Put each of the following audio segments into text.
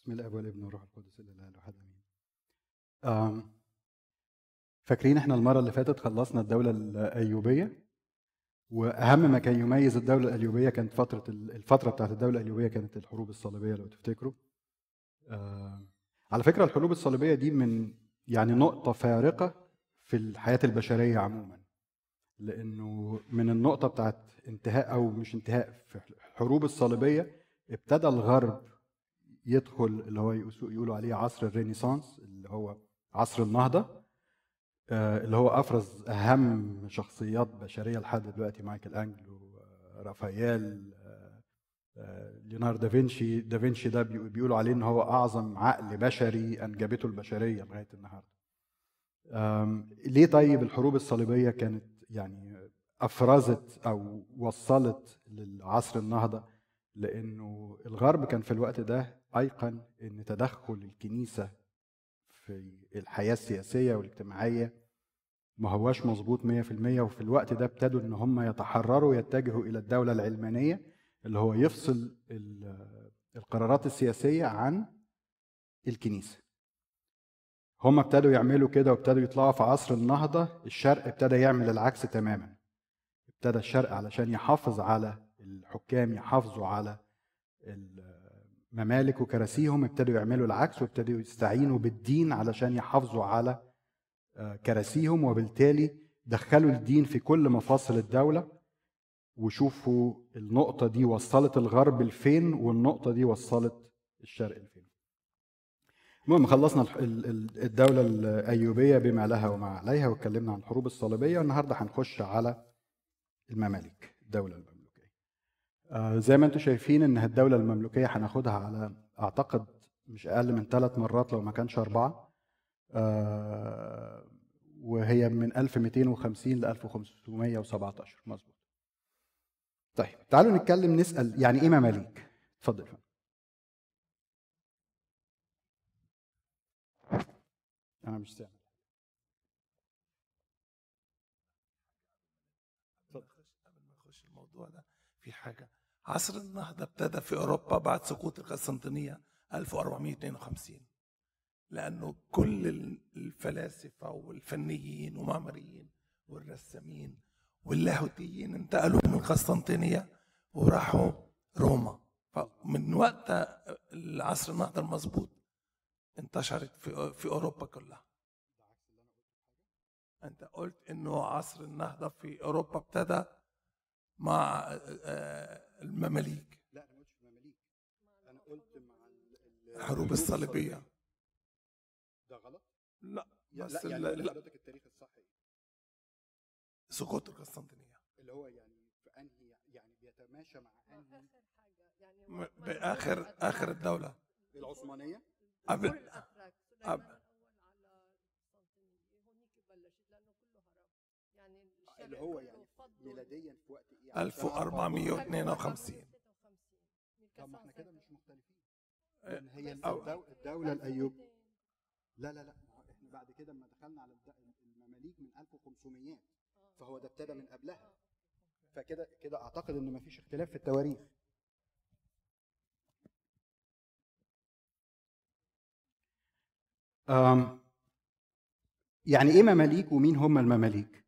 بسم الله والابن والروح القدس الاله الواحد آمين. فاكرين إحنا المرة اللي فاتت خلصنا الدولة الأيوبية وأهم ما كان يميز الدولة الأيوبية كانت فترة ال- الفترة بتاعت الدولة الأيوبية كانت الحروب الصليبية لو تفتكروا. على فكرة الحروب الصليبية دي من يعني نقطة فارقة في الحياة البشرية عموما. لأنه من النقطة بتاعت انتهاء أو مش انتهاء في الحروب الصليبية ابتدى الغرب يدخل اللي هو يقولوا عليه عصر الرينيسانس اللي هو عصر النهضة. آه، اللي هو أفرز أهم شخصيات بشرية لحد دلوقتي مايكل أنجلو آه، رافائيل آه، ليوناردو دافنشي. دافنشي ده بيقو- بيقولوا عليه إن هو أعظم عقل بشري أنجبته البشرية لغاية النهارده. ليه طيب الحروب الصليبية كانت يعني أفرزت أو وصلت للعصر النهضة؟ لأنه الغرب كان في الوقت ده أيقن إن تدخل الكنيسة في الحياة السياسية والاجتماعية ما هواش مظبوط 100% وفي الوقت ده ابتدوا إن هم يتحرروا يتجهوا إلى الدولة العلمانية اللي هو يفصل ال- القرارات السياسية عن الكنيسة. هم ابتدوا يعملوا كده وابتدوا يطلعوا في عصر النهضة الشرق ابتدى يعمل العكس تماما. ابتدى الشرق علشان يحافظ على الحكام يحافظوا على الممالك وكراسيهم ابتدوا يعملوا العكس وابتدوا يستعينوا بالدين علشان يحافظوا على آه، كراسيهم وبالتالي دخلوا الدين في كل مفاصل الدولة. وشوفوا النقطة دي وصلت الغرب لفين والنقطة دي وصلت الشرق لفين. المهم خلصنا الدولة الأيوبية بما لها وما عليها واتكلمنا عن الحروب الصليبية. والنهاردة هنخش على المماليك الدولة آه، زي ما أنتم شايفين إن الدولة المملوكية هناخدها على أعتقد مش أقل من ثلاث مرات لو ما كانش أربعة. آه، وهي من 1250 ل 1517 مظبوط. طيب تعالوا نتكلم نسأل يعني إيه مماليك؟ اتفضل. يا فندم. أنا مش سامع. قبل ما نخش الموضوع ده في حاجة. عصر النهضة ابتدى في أوروبا بعد سقوط القسطنطينية 1452 لأنه كل الفلاسفة والفنيين ومعماريين والرسامين واللاهوتيين انتقلوا من القسطنطينية وراحوا روما. فمن وقت العصر النهضة المظبوط انتشرت في في أوروبا كلها. أنت قلت إنه عصر النهضة في أوروبا ابتدى مع المماليك. لا أنا ما قلتش مماليك أنا قلت مع الحروب الصليبية. ده غلط؟ لا لا بس يعني ال- قول لا لحضرتك التاريخ الصحي سقوط القسطنطينيه اللي هو يعني في أنهي يعني بيتماشى مع أنهي؟ م- بأخر آخر الدولة. العثمانية؟ قبل قبل. يعني اللي هو يعني ميلاديا في وقت إيه يعني 1452 طب ما إحنا كده مش مختلفين. آه، هي أو- الدو- الدولة الايوب لا لا لا إحنا بعد كده لما دخلنا على المماليك من 1500 فهو ده ابتدى من قبلها. فكده كده أعتقد إن مفيش اختلاف في التواريخ. يعني إيه مماليك ومين هم المماليك؟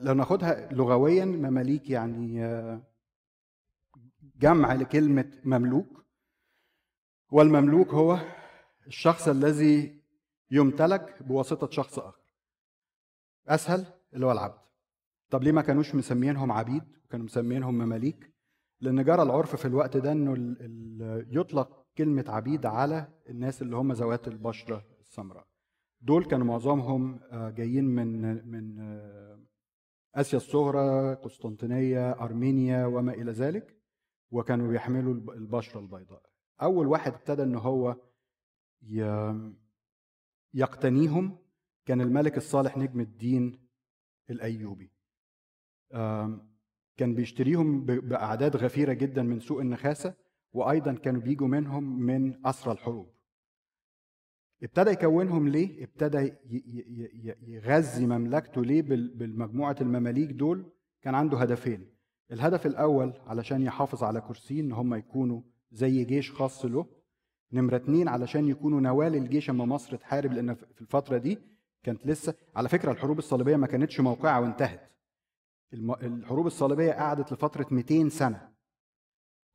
لو ناخدها لغويا مماليك يعني جمع لكلمة مملوك. والمملوك هو الشخص الذي يمتلك بواسطة شخص آخر. أسهل اللي هو العبد. طب ليه ما كانوش مسمينهم عبيد؟ وكانوا مسمينهم مماليك. لأن جرى العرف في الوقت ده ال- يطلق كلمة عبيد على الناس اللي هم ذوات البشرة السمراء. دول كانوا معظمهم آه، جايين من من آه، آسيا الصغرى قسطنطينية أرمينيا وما إلى ذلك وكانوا بيحملوا الب- البشره البيضاء. أول واحد ابتدى إن هو يقتنيهم كان الملك الصالح نجم الدين الأيوبي. كان بيشتريهم بأعداد غفيرة جدا من سوق النخاسة وأيضا كانوا بيجوا منهم من أسرى الحروب. ابتدى يكونهم ليه؟ ابتدى يغذي مملكته ليه بال- بالمجموعة المماليك دول؟ كان عنده هدفين. الهدف الأول علشان يحافظ على كرسيه إن هم يكونوا زي جيش خاص له. نمرة اتنين علشان يكونوا نواه للجيش أما مصر تحارب لأن في الفترة دي كانت لسه على فكرة الحروب الصليبية ما كانتش موقعة وانتهت. الحروب الصليبية قعدت لفترة 200 سنة.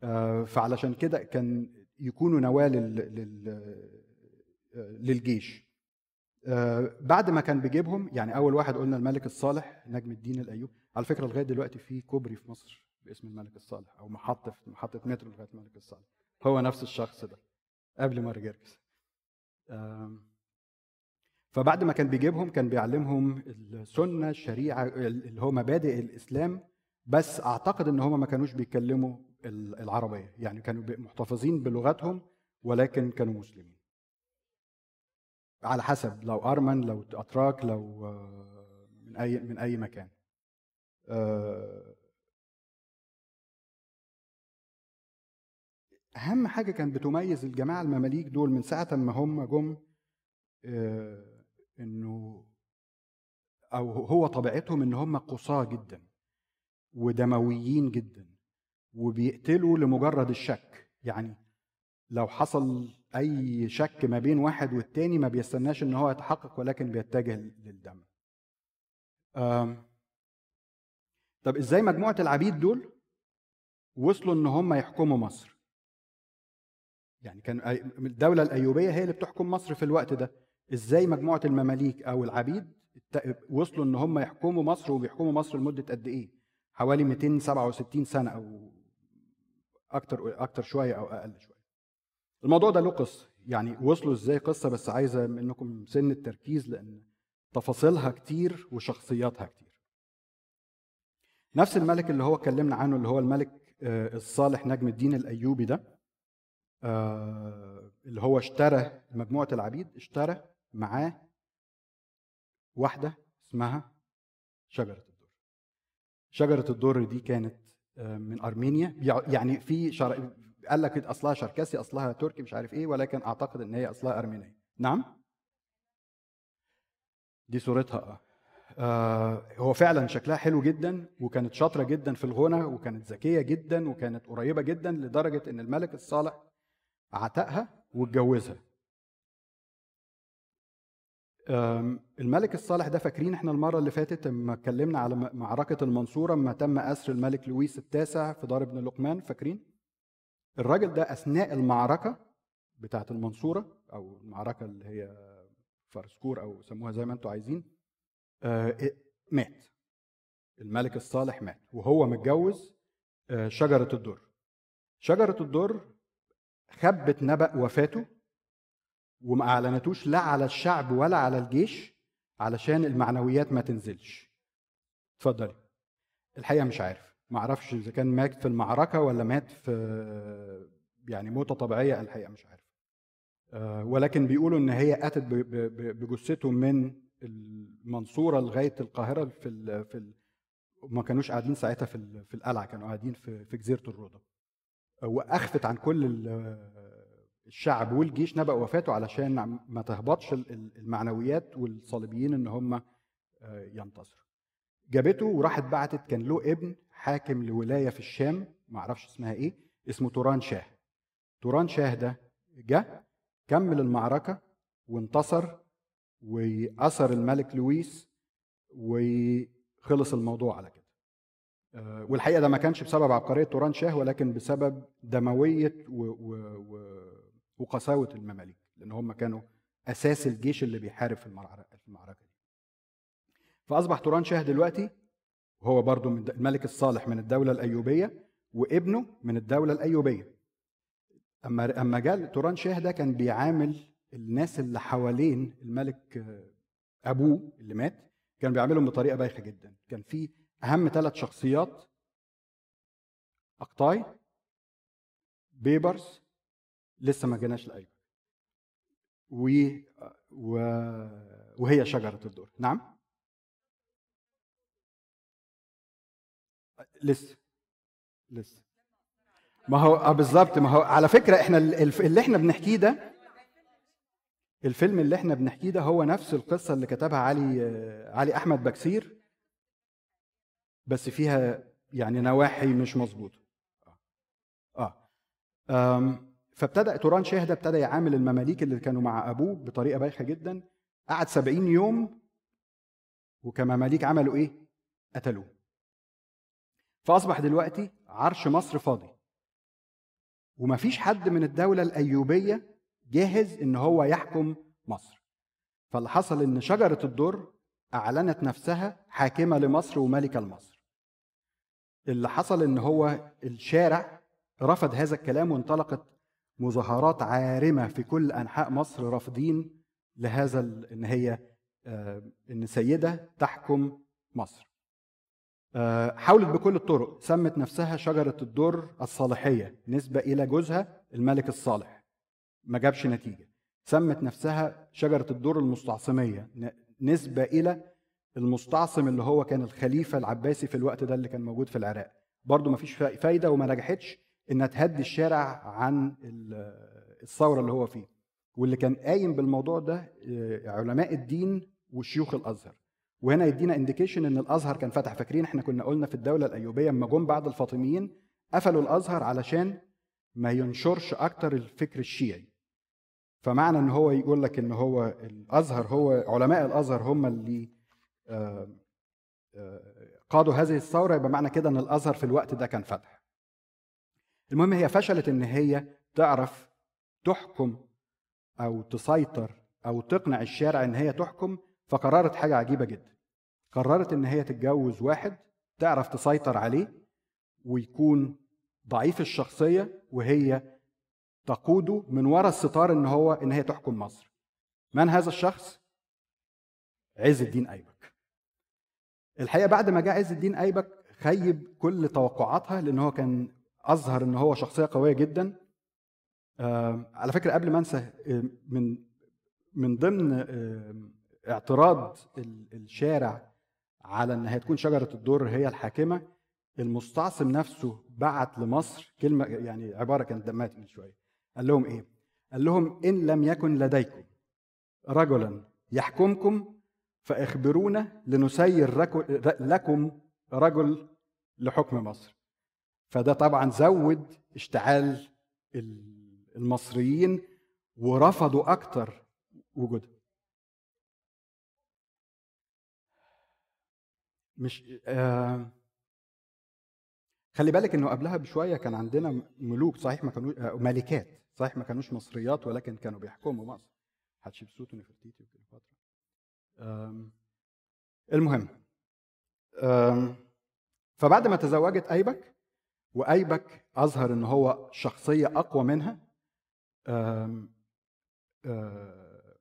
آه، فعلشان كده كان يكونوا نواه لل... لل... للجيش. آه، بعد ما كان بيجيبهم يعني أول واحد قلنا الملك الصالح نجم الدين الأيوب. على فكرة لغاية دلوقتي في كوبري في مصر باسم الملك الصالح أو محطة في محطة مترو لغاية الملك الصالح. هو نفس الشخص ده قبل ماري جرجس فبعد ما كان بيجيبهم كان بيعلمهم السنة الشريعة اللي هو مبادئ الإسلام. بس أعتقد إن هم ما كانوش بيتكلموا ال- العربية. يعني كانوا محتفظين بلغتهم ولكن كانوا مسلمين. على حسب لو أرمن لو أتراك لو آه، من أي من أي مكان. آه، أهم حاجة كانت بتميز الجماعة المماليك دول من ساعة ما هم جم آه، إنه أو هو طبيعتهم إن هم قصاة جدا ودمويين جدا وبيقتلوا لمجرد الشك. يعني لو حصل أي شك ما بين واحد والتاني ما بيستناش إن هو يتحقق ولكن بيتجه للدم. طب إزاي مجموعة العبيد دول وصلوا إن هم يحكموا مصر؟ يعني كان الدولة الأيوبية هي اللي بتحكم مصر في الوقت ده. إزاي مجموعة المماليك أو العبيد وصلوا إن هم يحكموا مصر وبيحكموا مصر لمدة قد إيه؟ حوالي 267 سنة أو أكتر أكتر شوية أو أقل شوية. الموضوع ده له قصة. يعني وصلوا إزاي قصة بس عايزة منكم سن التركيز لأن تفاصيلها كتير وشخصياتها كتير. نفس الملك اللي هو اتكلمنا عنه اللي هو الملك آه، الصالح نجم الدين الأيوبي ده آه، اللي هو اشترى مجموعة العبيد اشترى معاه واحدة اسمها شجرة الدر. شجرة الدر دي كانت آه، من أرمينيا. يع- يعني في شر... قال لك أصلها شركسي أصلها تركي مش عارف إيه ولكن أعتقد إن هي أصلها أرمينية. نعم؟ دي صورتها آه. آه، هو فعلا شكلها حلو جدا وكانت شاطرة جدا في الغنى وكانت ذكية جدا وكانت قريبة جدا لدرجة إن الملك الصالح عتقها واتجوزها. الملك الصالح ده فاكرين إحنا المرة اللي فاتت لما اتكلمنا على معركة المنصورة لما تم اسر الملك لويس التاسع في دار ابن لقمان؟ فاكرين؟ الراجل ده أثناء المعركة بتاعة المنصورة أو المعركة اللي هي فرسكور أو سموها زي ما أنتم عايزين آه، مات. الملك الصالح مات وهو متجوز آه، شجرة الدر. شجرة الدر خبت نبأ وفاته وما أعلنتوش لا على الشعب ولا على الجيش علشان المعنويات ما تنزلش. اتفضلي. الحقيقة مش عارف. ما أعرفش إذا كان مات في المعركة ولا مات في يعني موتة طبيعية الحقيقة مش عارف. آه، ولكن بيقولوا إن هي أتت بجثته من المنصورة لغاية القاهرة في ال في ال ما كانوش قاعدين ساعتها في في القلعة كانوا قاعدين في في جزيرة الروضة. وأخفت عن كل ال- الشعب والجيش نبأ وفاته علشان ما تهبطش ال- ال- المعنويات والصليبيين إن هم آه، ينتصروا. جابته وراحت بعتت كان له ابن حاكم لولاية في الشام ما أعرفش اسمها إيه اسمه توران شاه. توران شاه ده جه كمل المعركة وانتصر وأسر الملك لويس وخلص الموضوع على كده. آه، والحقيقة ده ما كانش بسبب عبقرية توران شاه ولكن بسبب دموية و... و... و... وقساوة المماليك لأن هم كانوا أساس الجيش اللي بيحارب في المعركه في المعركة دي. فأصبح توران شاه دلوقتي وهو برضو من الملك الصالح من الدولة الأيوبية وابنه من الدولة الأيوبية. أما أما جاء توران شاه ده كان بيعامل الناس اللي حوالين الملك أبوه اللي مات كان بيعاملهم بطريقة بايخة جدا. كان في أهم ثلاث شخصيات أقطاي بيبرز لسه ما جيناش لايوب و... و... وهي شجرة الدر نعم؟ لسه لسه. ما هو آه بالظبط. ما هو على فكرة إحنا اللي إحنا بنحكيه ده الفيلم اللي إحنا بنحكيه ده هو نفس القصة اللي كتبها علي آه، علي أحمد بكسير بس فيها يعني نواحي مش مظبوطة. آه. آه. آم، فابتدى توران شاه ده ابتدى يعامل المماليك اللي كانوا مع أبوه بطريقة بايخة جدا. قعد 70 يوم وكمماليك عملوا إيه؟ قتلوه. فأصبح دلوقتي عرش مصر فاضي. ومفيش حد من الدولة الأيوبية جاهز إن هو يحكم مصر. فاللي حصل إن شجرة الدر أعلنت نفسها حاكمة لمصر وملكة لمصر. اللي حصل إن هو الشارع رفض هذا الكلام وانطلقت مظاهرات عارمة في كل أنحاء مصر رافضين لهذا إن هي آه، إن سيدة تحكم مصر. حاولت بكل الطرق. سمت نفسها شجرة الدر الصالحية نسبة إلى جوزها الملك الصالح. ما جابش نتيجة. سمت نفسها شجرة الدر المستعصمية ن- نسبة إلى المستعصم اللي هو كان الخليفة العباسي في الوقت ده اللي كان موجود في العراق. برضه ما فيش فايدة وما نجحتش إنها تهدي الشارع عن ال- الثورة اللي هو فيه واللي كان قايم بالموضوع ده آه، علماء الدين وشيوخ الأزهر. وهنا يدينا انديكيشن إن الأزهر كان فتح. فاكرين إحنا كنا قلنا في الدولة الأيوبية اما جم بعد الفاطميين قفلوا الأزهر علشان ما ينشرش أكتر الفكر الشيعي. فمعنى إن هو يقول لك إن هو الأزهر هو علماء الأزهر هم اللي آه، آه، قادوا هذه الثورة. يبقى معنى كده إن الأزهر في الوقت ده كان فتح. المهم هي فشلت إن هي تعرف تحكم أو تسيطر أو تقنع الشارع إن هي تحكم فقررت حاجة عجيبة جدا. قررت إن هي تتجوز واحد تعرف تسيطر عليه ويكون ضعيف الشخصية وهي تقوده من وراء الستار إن هو إن هي تحكم مصر. من هذا الشخص؟ عز الدين أيبك. الحقيقة بعد ما جاء عز الدين أيبك خيب كل توقعاتها لأن هو كان أظهر إن هو شخصية قوية جدا. على فكرة قبل ما أنسى من من ضمن اعتراض ال- الشارع على إن هي تكون شجرة الدر هي الحاكمة. المستعصم نفسه بعت لمصر كلمة يعني عبارة كانت دمها تقيل شوية. قال لهم إيه؟ قال لهم إن لم يكن لديكم رجلا يحكمكم فأخبرونا لنسير لكم رجل لحكم مصر. فده طبعا زود اشتعال ال- المصريين ورفضوا أكتر وجودها مش آه خلي بالك إنه قبلها بشوية كان عندنا ملوك صحيح ما كانوا آه، ملكات صحيح ما كانوش مصريات ولكن كانوا بيحكموا مصر. حتشبسوت ونفرتيتي وكليوباترا آم، المهم آم، فبعد ما تزوجت أيبك وأيبك أظهر إن هو شخصية أقوى منها آم، آه،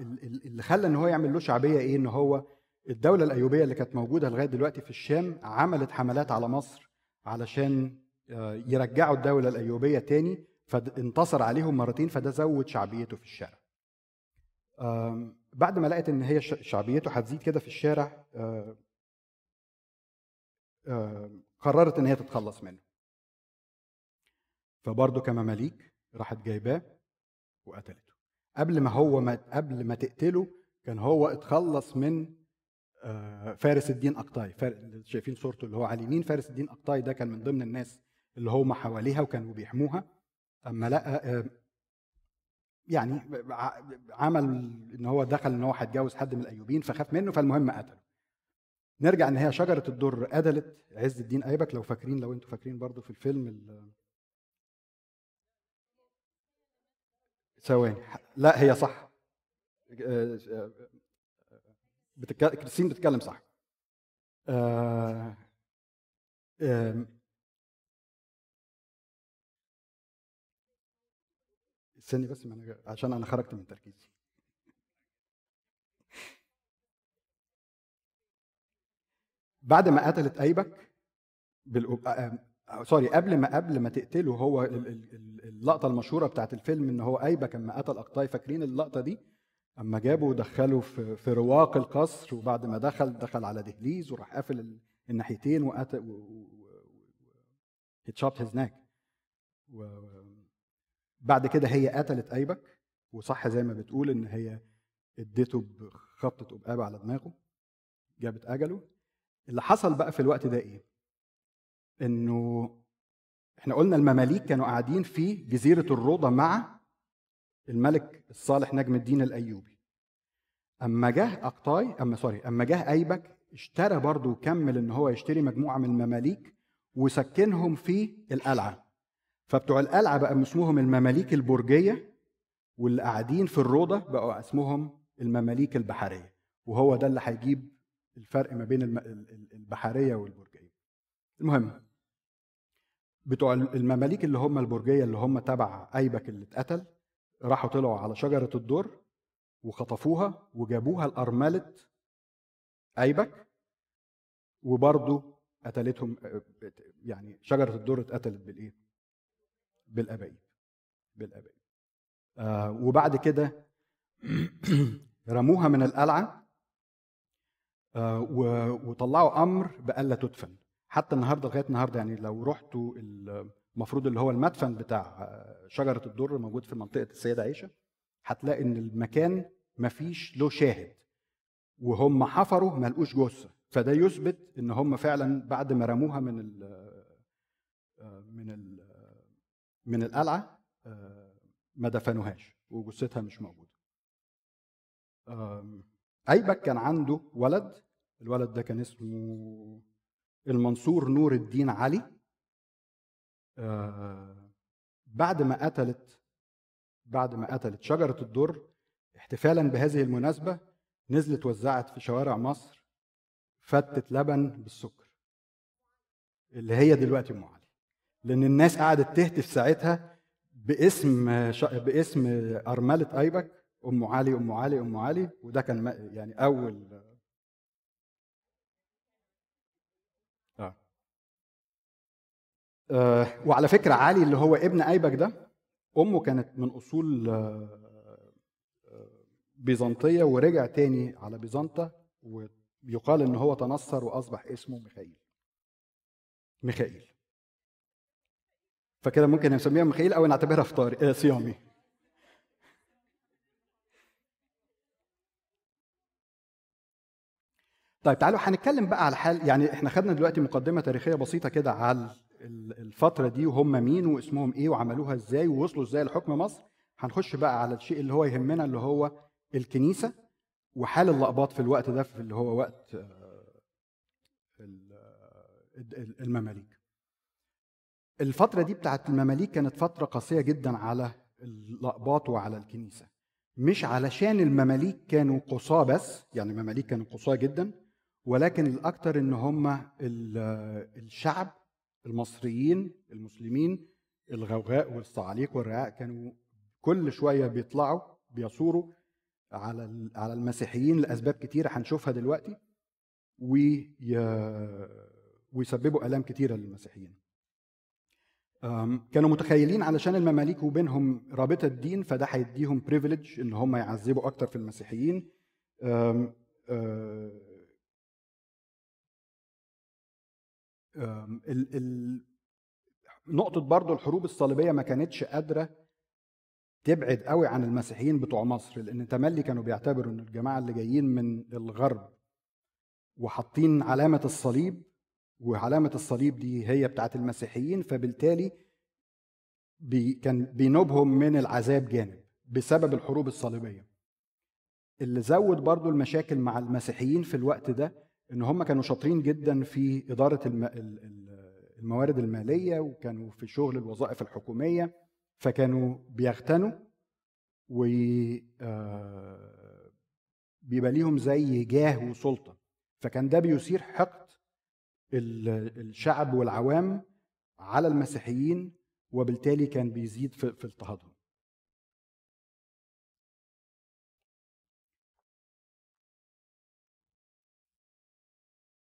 ال- ال- اللي خلى إن هو يعمل له شعبية إيه؟ إن هو الدولة الأيوبية اللي كانت موجودة لغاية دلوقتي في الشام عملت حملات على مصر علشان آه، يرجعوا الدولة الأيوبية تاني فانتصر عليهم مرتين فده زود شعبيته في الشارع. بعد ما لقت إن هي شعبيته هتزيد كده في الشارع آه، آه، قررت إن هي تتخلص منه. فبرضه كمماليك راحت جايباه وقتلته. قبل ما هو ما قبل ما تقتله كان هو اتخلص من فارس الدين اللي شايفين صورته اللي هو على اليمين فارس الدين اقطاي ده كان من ضمن الناس اللي هم حواليها وكانوا بيحموها. أما لقى آه، يعني ع- عمل إن هو دخل إن هو هيتجوز حد من الأيوبيين فخاف منه فالمهم قتله. نرجع إن هي شجرة الدر قتلت عز الدين أيبك لو فاكرين لو أنتوا فاكرين برضو في الفيلم ال- ثواني لا هي صح. آه، آه، بتك... كريستين بتتكلم صح. آه... آه... استني بس أنا... عشان أنا خرجت من تركيزي. بعد ما قتلت أيبك بالأب... آه... آه... سوري قبل ما قبل ما تقتله هو ال- ال- ال- اللقطة المشهورة بتاعت الفيلم إن هو أيبك لما قتل أقطاي فاكرين اللقطة دي؟ اما جابوا ودخلوا في في رواق القصر وبعد ما دخل دخل على دهليز وراح قافل ال- الناحيتين وقتل هيتشوت هيز ناك بعد كده هي قتلت ايبك وصح زي ما بتقول ان هي اديته بخبطه قبابه على دماغه جابت اجله اللي حصل بقى في الوقت ده إيه؟ انه إحنا قلنا المماليك كانوا قاعدين في جزيره الروضه مع الملك الصالح نجم الدين الأيوبي. أما جه أقطاي أما سوري أما جه أيبك اشترى برضه وكمل إن هو يشتري مجموعة من المماليك وسكنهم في القلعة. فبتوع القلعة بقى اسمهم المماليك البرجية واللي قاعدين في الروضة بقوا اسمهم المماليك البحرية. وهو ده اللي هيجيب الفرق ما بين البحرية والبرجية. المهم بتوع المماليك اللي هم البرجية اللي هم تبع أيبك اللي اتقتل راحوا طلعوا على شجرة الدر وخطفوها وجابوها لأرملة أيبك وبرضه قتلتهم يعني شجرة الدر اتقتلت بالإيه؟ بالأبايب بالأبايب آه وبعد كده رموها من القلعة آه وطلعوا أمر بألا تدفن حتى النهارده لغاية النهارده يعني لو رحتوا المفروض اللي هو المدفن بتاع آه، شجرة الدر موجود في منطقة السيدة عائشة. هتلاقي إن المكان مفيش له شاهد. وهم حفروا ما لقوش جثة. فده يثبت إن هم فعلا بعد ما رموها من ال آه، من ال من القلعة آه، ما دفنوهاش. وجثتها مش موجودة. أيبك كان عنده ولد. الولد ده كان اسمه المنصور نور الدين علي. آه، بعد ما قتلت بعد ما قتلت شجرة الدر احتفالا بهذه المناسبة نزلت وزعت في شوارع مصر فتة لبن بالسكر اللي هي دلوقتي أم علي لأن الناس قعدت تهتف ساعتها باسم. باسم أرملة أيبك أم علي أم علي أم علي وده كان يعني أول آه. آه وعلى فكرة علي اللي هو ابن أيبك ده أمه كانت من أصول آه، آه، بيزنطية ورجع تاني على بيزنطة ويقال إن هو تنصر وأصبح اسمه ميخائيل. ميخائيل. فكده ممكن نسميها ميخائيل أو نعتبرها فطاري آه صيامي. طيب تعالوا هنتكلم بقى على حال يعني إحنا خدنا دلوقتي مقدمة تاريخية بسيطة كده على الفترة دي وهم مين واسمهم إيه وعملوها إزاي ووصلوا إزاي لحكم مصر. هنخش بقى على الشيء اللي هو يهمنا اللي هو الكنيسة وحال اللقباط في الوقت ده في اللي هو وقت آه، ال- ال- المماليك. الفترة دي بتاعت المماليك كانت فترة قاسية جدا على اللقباط وعلى الكنيسة. مش علشان المماليك كانوا قصاة بس يعني المماليك كانوا قصاة جدا ولكن الاكثر إن هم ال- الشعب المصريين المسلمين الغوغاء والصعاليق والرعاء كانوا كل شوية بيطلعوا بيثوروا على على المسيحيين لأسباب كتيره هنشوفها دلوقتي وي- ويسببوا آلام كتيرة للمسيحيين. كانوا متخيلين علشان المماليك وبينهم رابطة دين فده هيديهم بريفليج إن هم يعذبوا أكتر في المسيحيين. ال- ال- نقطة برضو الحروب الصليبية ما كانتش قادرة تبعد قوي عن المسيحيين بتوع مصر لأن تملي كانوا بيعتبروا إن الجماعة اللي جايين من الغرب وحاطين علامة الصليب وعلامة الصليب دي هي بتاعت المسيحيين فبالتالي بي كان بينوبهم من العذاب جانب بسبب الحروب الصليبية. اللي زود برضو المشاكل مع المسيحيين في الوقت ده إن هم كانوا شاطرين جدا في ال- الموارد المالية وكانوا في شغل الوظائف الحكومية فكانوا بيغتنوا و آه، بيبقى ليهم زي جاه وسلطة. فكان ده بيثير حقد ال- الشعب والعوام على المسيحيين وبالتالي كان بيزيد في اضطهادهم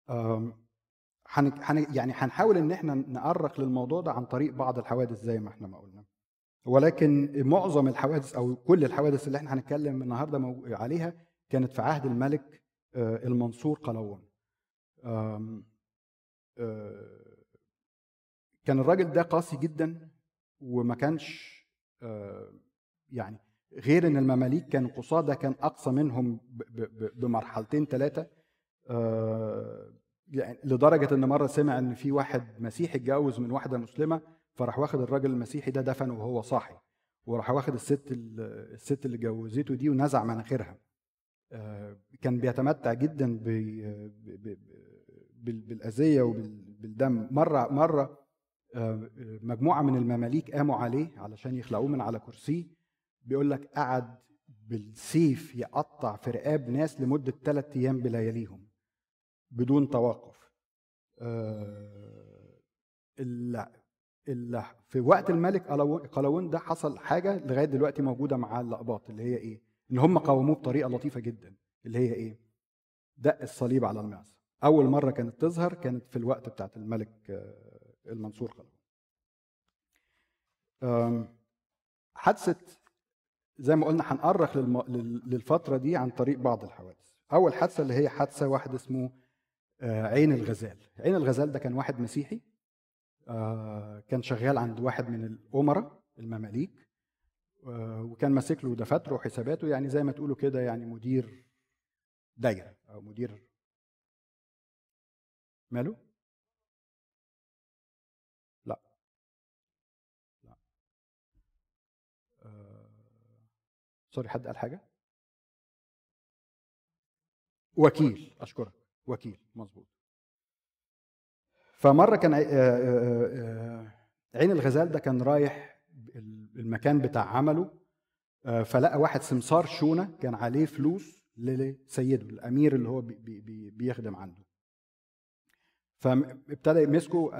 هن يعني هنحاول إن إحنا نأرق للموضوع ده عن طريق بعض الحوادث زي ما إحنا ما قلنا. ولكن معظم الحوادث أو كل الحوادث اللي إحنا هنتكلم النهارده عليها كانت في عهد الملك آه، المنصور قلاوون آه، كان الراجل ده قاسي جدا وما كانش آه، يعني غير إن المماليك كانوا قصاه ده كان أقصى منهم بمرحلتين ثلاثة يعني لدرجة إن مرة سمع إن في واحد مسيحي اتجوز من واحدة مسلمة فراح واخد الراجل المسيحي ده دفنه وهو صاحي وراح واخد الست ال- الست اللي جوزته دي ونزع مناخيرها. آه، كان بيتمتع جدا بالأذية وبالدم مرة مرة آه، مجموعة من المماليك قاموا عليه علشان يخلعوه من على كرسيه بيقول لك قعد بالسيف يقطع في رقاب ناس لمدة ثلاث أيام بلياليهم. بدون توقف. آه، ال- ال- في وقت الملك قلاوون- ده حصل حاجة لغاية دلوقتي موجودة مع اللقباط اللي هي إيه؟ إن هم قاوموه بطريقة لطيفة جدا اللي هي إيه؟ دق الصليب على المعصم. أول مرة كانت تظهر كانت في الوقت بتاعت الملك آه، المنصور قلاوون. حادثة زي ما قلنا هنأرخ للفترة دي عن طريق بعض الحوادث. أول حادثة اللي هي حادثة واحد اسمه آه، عين الغزال عين الغزال ده كان واحد مسيحي آه، كان شغال عند واحد من الأمراء المماليك آه، وكان ماسك له دفاتره وحساباته يعني زي ما تقولوا كده يعني مدير دايرة أو مدير ماله؟ لا لا آه، سوري حد قال حاجة؟ وكيل أشكرك وكيل مظبوط فمرة كان عي- عين الغزال ده كان رايح المكان بتاع عمله فلقى واحد سمسار شونة كان عليه فلوس لسيده الأمير اللي هو بي بي بي بيخدم عنده. فابتدى يمسكه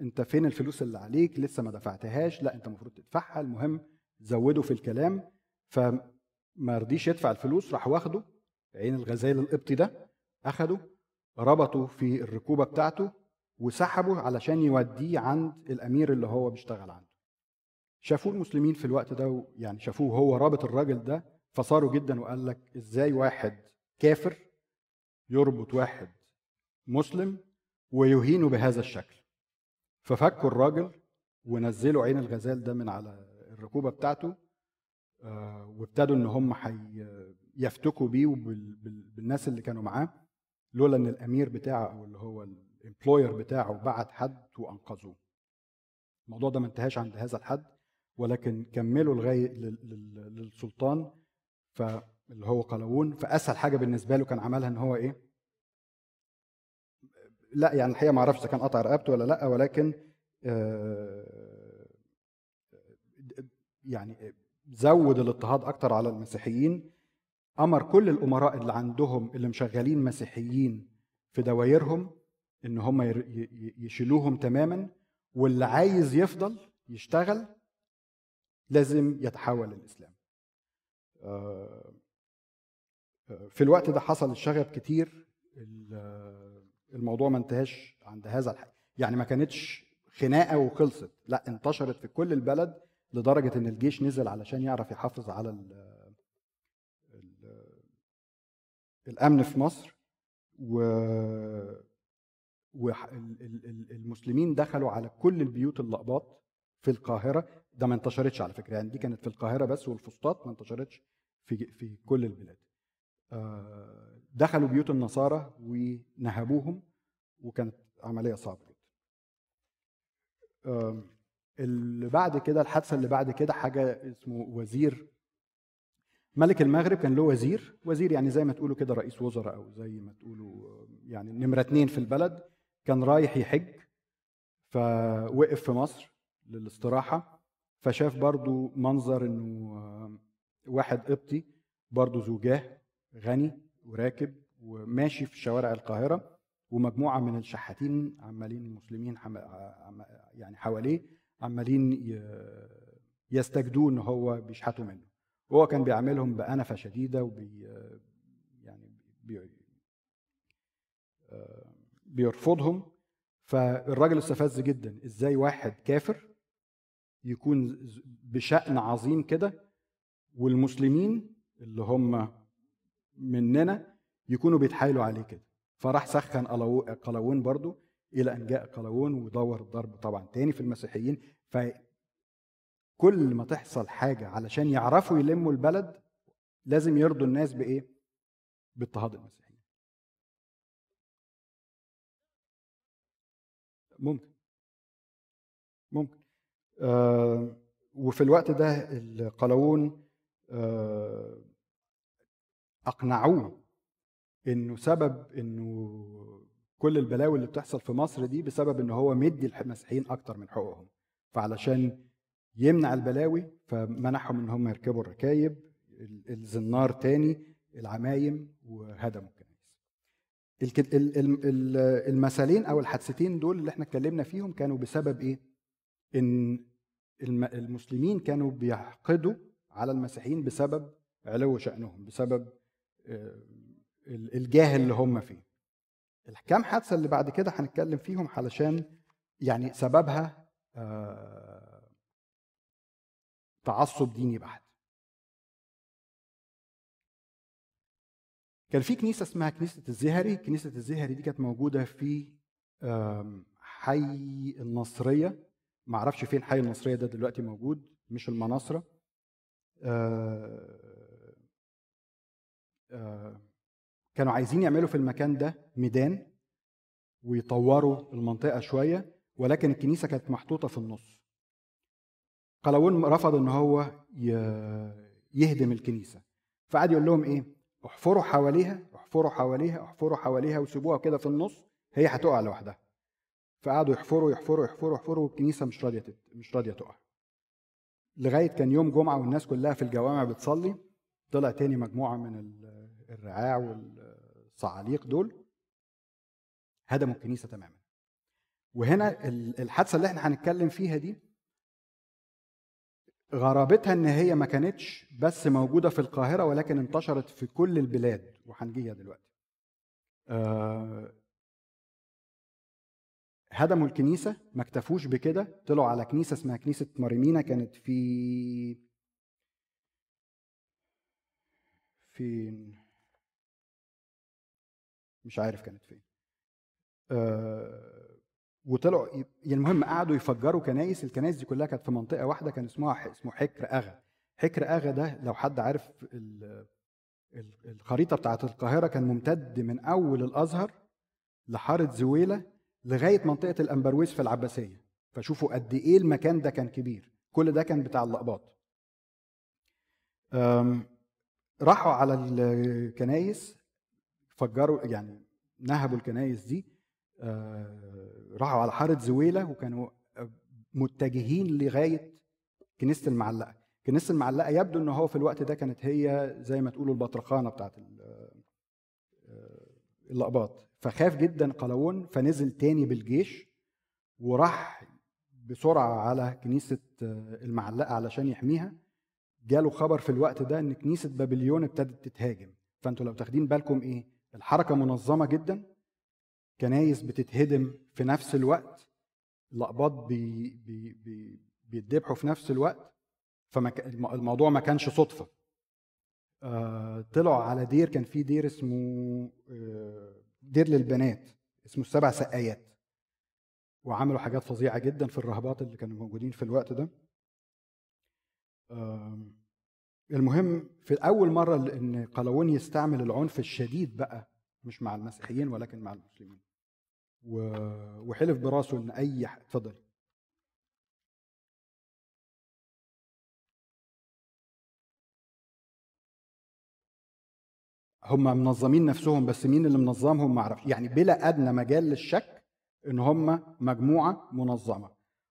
أنت فين الفلوس اللي عليك؟ لسه ما دفعتهاش لا أنت المفروض تدفعها المهم زوده في الكلام. فما رضيش يدفع الفلوس راح واخده عين الغزال القبطي ده أخده ربطه في الركوبة بتاعته وسحبه علشان يوديه عند الأمير اللي هو بيشتغل عنده. شافوه المسلمين في الوقت ده يعني شافوه هو رابط الراجل ده فصاروا جدا وقال لك إزاي واحد كافر يربط واحد مسلم ويهينه بهذا الشكل. ففكوا الراجل ونزلوا عين الغزال ده من على الركوبة بتاعته آه، وابتدوا إن هم يفتكوا بيه وبالناس اللي كانوا معاه. لولا إن الأمير بتاعه أو اللي هو الامبلوير بتاعه بعت حد وأنقذوه. الموضوع ده ما انتهاش عند هذا الحد ولكن كملوا لغاية لل- لل- للسلطان فاللي هو قلاوون فأسهل حاجة بالنسبة له كان عملها إن هو إيه؟ لا يعني الحقيقة ما أعرفش إذا كان قطع رقبته ولا لأ ولكن آه، يعني زود الاضطهاد أكتر على المسيحيين أمر كل الأمراء اللي عندهم اللي مشغلين مسيحيين في دوايرهم إن هم يشيلوهم تماما واللي عايز يفضل يشتغل لازم يتحول للإسلام. آه، آه، في الوقت ده حصل الشغب كتير ال- الموضوع ما انتهاش عند هذا الحد يعني ما كانتش خناقة وخلصت لا انتشرت في كل البلد لدرجة إن الجيش نزل علشان يعرف يحافظ على ال ال الأمن في مصر و والمسلمين دخلوا على كل البيوت اللقباط في القاهرة. ده ما انتشرتش على فكرة يعني دي كانت في القاهرة بس والفسطاط ما انتشرتش في في كل البلاد. دخلوا بيوت النصارى ونهبوهم وكانت عملية صعبة جدا. آم، اللي بعد كده الحادثة اللي بعد كده حاجة اسمه وزير ملك المغرب كان له وزير. وزير يعني زي ما تقولوا كده رئيس وزراء أو زي ما تقولوا يعني نمرة اتنين في البلد. كان رايح يحج فوقف في مصر للاستراحة. فشاف برضو منظر إنه آه، واحد قبطي برضو زوجاه غني وراكب وماشي في شوارع القاهرة ومجموعة من الشحاتين عمالين المسلمين يعني حواليه عمالين يستجدوه إن هو بيشحتوا منه. وهو كان بيعاملهم بأنفة شديدة وبي يعني بي آه، بيرفضهم. فالراجل استفز جدا. إزاي واحد كافر يكون بشأن عظيم كده والمسلمين اللي هم مننا يكونوا بيتحايلوا عليه كده. فراح سخن قلاو- قلاوون برضو إلى أن جاء قلاوون ودور الضرب طبعا تاني في المسيحيين. فكل ما تحصل حاجة علشان يعرفوا يلموا البلد لازم يرضوا الناس بإيه؟ باضطهاد المسيحيين. ممكن ممكن آه، وفي الوقت ده القلاوون آه، أقنعوه إنه سبب إنه كل البلاوي اللي بتحصل في مصر دي بسبب إن هو مدي المسيحيين أكتر من حقوقهم فعلشان يمنع البلاوي فمنعهم إن هم يركبوا الركايب ال- الزنار تاني العمايم وهدموا الكنائس. الك- ال- ال- ال- المثلين أو الحادثتين دول اللي إحنا اتكلمنا فيهم كانوا بسبب إيه؟ إن الم- المسلمين كانوا بيحقدوا على المسيحيين بسبب علو شأنهم بسبب آه، ال- الجاه اللي هم فيه. الكام حادثة اللي بعد كده هنتكلم فيهم علشان يعني سببها آه، تعصب ديني بحت. كان في كنيسة اسمها كنيسة الزهري. كنيسة الزهري دي كانت موجودة في حي النصرية. معرفش فين حي النصرية ده دلوقتي موجود مش المناصرة. آه، آه، كانوا عايزين يعملوا في المكان ده ميدان ويطوروا المنطقة شوية ولكن الكنيسة كانت محطوطة في النص. قلاوون رفض إن هو يهدم الكنيسة. فقعد يقول لهم إيه؟ احفروا حواليها احفروا حواليها احفروا حواليها وسيبوها كده في النص هي هتقع لوحدها. فقعدوا يحفروا يحفروا يحفروا يحفروا والكنيسة مش راضية تت- مش راضية تقع. لغاية كان يوم جمعة والناس كلها في الجوامع بتصلي طلع تاني مجموعة من ال- الرعاع والصعاليق دول هدموا الكنيسة تماما. وهنا ال- الحادثة اللي إحنا هنتكلم فيها دي غرابتها إن هي ما كانتش بس موجودة في القاهرة ولكن انتشرت في كل البلاد وهنجيها دلوقتي. آه، هدموا الكنيسة ما اكتفوش بكده. طلعوا على كنيسة اسمها كنيسة مريمينا كانت في فين؟ مش عارف كانت فين. آه، وطلعوا يعني المهم قعدوا يفجروا كنايس الكنايس دي كلها كانت في منطقة واحدة كان اسمها اسمه حكر أغا. حكر أغا ده لو حد عارف ال- ال- الخريطة بتاعت القاهرة كان ممتد من أول الأزهر لحارة زويلة لغاية منطقة الانبرويس في العباسية. فشوفوا قد إيه المكان ده كان كبير. كل ده كان بتاع اللقباط. راحوا على الكنايس فجروا يعني نهبوا الكنايس دي. راحوا على حارة زويلة وكانوا آه، متجهين لغاية كنيسة المعلقة. كنيسة المعلقة يبدو إن هو في الوقت ده كانت هي زي ما تقولوا البطرخانة بتاعت آه، اللقباط. فخاف جدا قلاوون فنزل تاني بالجيش وراح بسرعة على كنيسة آه، المعلقة علشان يحميها. جاله خبر في الوقت ده إن كنيسة بابليون ابتدت تتهاجم. فأنتوا لو واخدين بالكم إيه الحركة منظمة جدا. كنايس بتتهدم في نفس الوقت الأقباط بي بي بي بيتذبحوا في نفس الوقت فالموضوع ما كانش صدفة. آه، طلعوا على دير كان في دير اسمه آه، دير للبنات اسمه السبع سقايات. وعملوا حاجات فظيعة جدا في الراهبات اللي كانوا موجودين في الوقت ده. المهم في أول مرة إن قلاوون يستعمل العنف الشديد بقى مش مع المسيحيين ولكن مع المسلمين. وحلف براسه إن أي اتفضل. هم منظمين نفسهم بس مين اللي منظمهم؟ ما أعرفش يعني بلا أدنى مجال للشك إن هم مجموعة منظمة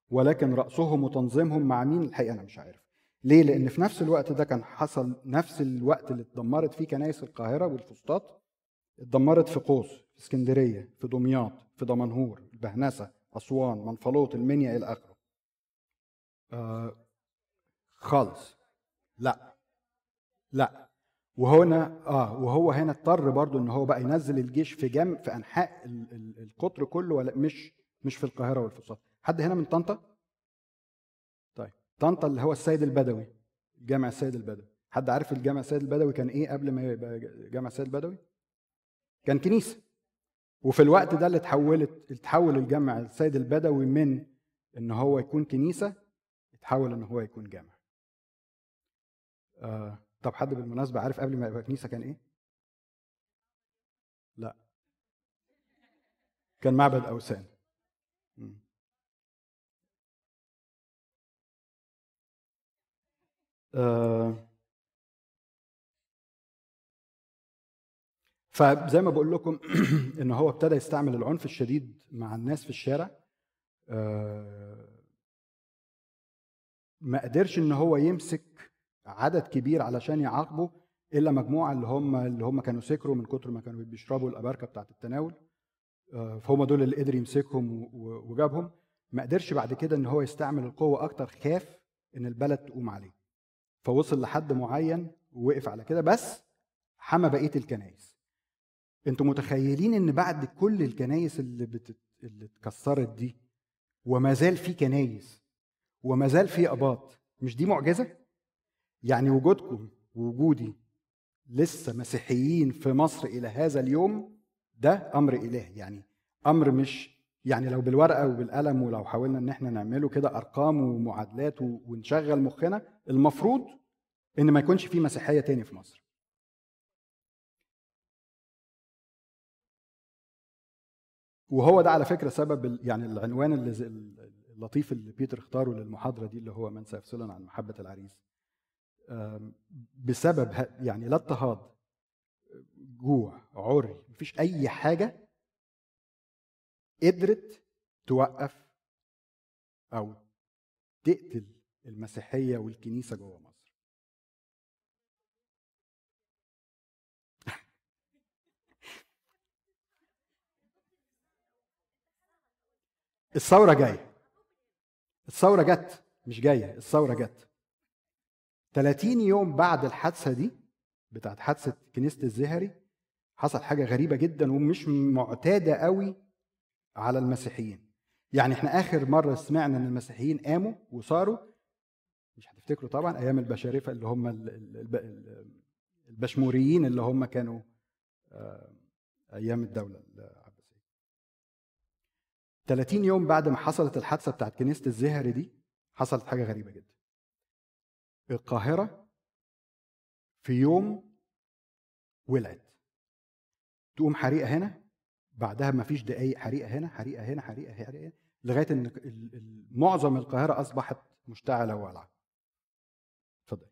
ولكن رأسهم وتنظيمهم مع مين؟ الحقيقة أنا مش عارف. ليه؟ لأن في نفس الوقت ده كان حصل نفس الوقت اللي اتدمرت فيه كنائس القاهرة والفسطاط اتدمرت في قوس في اسكندرية في دمياط في دمنهور البهنسة أسوان منفلوط المنيا إلى آخره. آه خالص. لا. لا. وهنا آه وهو هنا اضطر برضو إن هو بقى ينزل الجيش في جم في أنحاء ال- ال- القطر كله ولا مش مش في القاهرة والفسطاط حد هنا من طنطا؟ طيب. طنطا اللي هو السيد البدوي جامع السيد البدوي. حد عارف الجامع السيد البدوي كان إيه قبل ما يبقى جامع السيد البدوي؟ كان كنيسة. وفي الوقت ده اللي اتحولت اتحول الجامع السيد البدوي من إن هو يكون كنيسة اتحول إن هو يكون جامع. آه طب حد بالمناسبة عارف قبل ما يبقى كنيسة كان إيه؟ لا. كان معبد أوثان. آه، فزي ما بقول لكم إن هو ابتدى يستعمل العنف الشديد مع الناس في الشارع آه، ما قدرش إن هو يمسك عدد كبير علشان يعاقبه إلا مجموعة اللي هم اللي هم كانوا سكروا من كتر ما كانوا بيشربوا الأباركة بتاعت التناول آه، فهم دول اللي قدر يمسكهم وجابهم. ما قدرش بعد كده إن هو يستعمل القوة أكتر خاف إن البلد تقوم عليه. فوصل لحد معين ووقف على كده بس حمى بقية الكنائس. أنتوا متخيلين ان بعد كل الكنائس اللي بتت... اللي اتكسرت دي وما زال في كنايس وما زال في أباط مش دي معجزة؟ يعني وجودكم ووجودي لسه مسيحيين في مصر إلى هذا اليوم ده أمر إلهي يعني أمر مش يعني لو بالورقة وبالقلم ولو حاولنا إن إحنا نعمله كده أرقام ومعادلات ونشغل مخنا المفروض إن ما يكونش في مسيحية تاني في مصر. وهو ده على فكرة سبب يعني العنوان اللي اللطيف اللي بيتر اختاره للمحاضرة دي اللي هو من سيفصلنا عن محبة العريس. بسبب يعني لا اضطهاد جوع عري مفيش أي حاجة قدرت توقف أو تقتل المسيحية والكنيسة جوه مصر. الثورة جاية. الثورة جت مش جاية الثورة جت. 30 يوم بعد الحادثة دي بتاعت حادثة كنيسة الزهري حصل حاجة غريبة جدا ومش معتادة قوي على المسيحيين. يعني إحنا آخر مرة سمعنا إن المسيحيين قاموا وصاروا مش هتفتكروا طبعا أيام البشارفه اللي هم ال- ال- الب- ال- البشموريين اللي هم كانوا آه، الدولة العباسيه 30 يوم بعد ما حصلت الحادثة بتاعت كنيسة الزهري دي حصلت حاجة غريبة جدا. القاهرة في يوم ولعت. تقوم حريقة هنا بعدها ما فيش دقايق حريقة هنا حريقة هنا حريقة هنا حريقة هنا لغاية إن معظم القاهرة أصبحت مشتعلة وولعه اتفضل.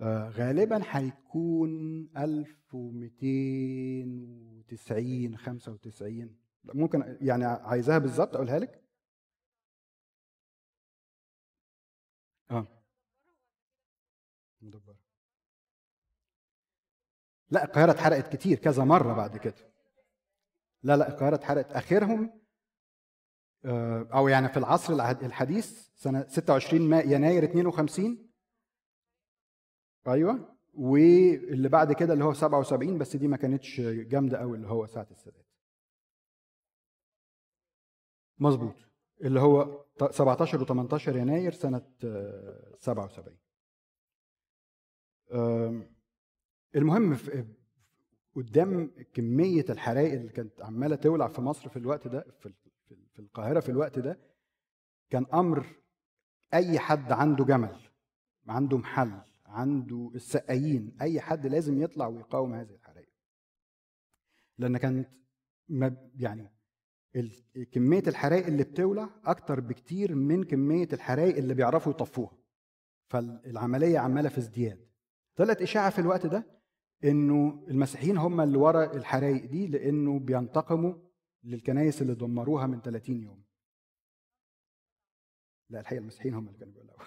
آه غالبا هيكون 1290 95 ممكن يعني عايزاها بالظبط أقولها لك؟ آه. لا القاهرة اتحرقت كتير كذا مرة بعد كده. لا لا القاهرة اتحرقت. آخرهم آه، أو يعني في العصر الحديث سنة 26 ما يناير 52 أيوه. واللي بعد كده اللي هو 77 بس دي ما كانتش جامدة قوي اللي هو ساعة السادات. مظبوط. اللي هو ت- 17 و18 يناير سنة آه، 77 آم، المهم في قدام كمية الحرائق اللي كانت عمالة تولع في مصر في الوقت ده في القاهرة في الوقت ده كان أمر أي حد عنده جمل عنده محل عنده السقايين أي حد لازم يطلع ويقاوم هذه الحرائق. لأن كانت يعني كمية الحرائق اللي بتولع أكتر بكتير من كمية الحرائق اللي بيعرفوا يطفوها. فالعملية عمالة في ازدياد. طلعت إشاعة في الوقت ده إنه المسيحيين هم اللي ورا الحرائق دي لإنه بينتقموا للكنائس اللي دمروها من 30 يوم. لا الحقيقة المسيحيين هم اللي كانوا بيولعوا أم،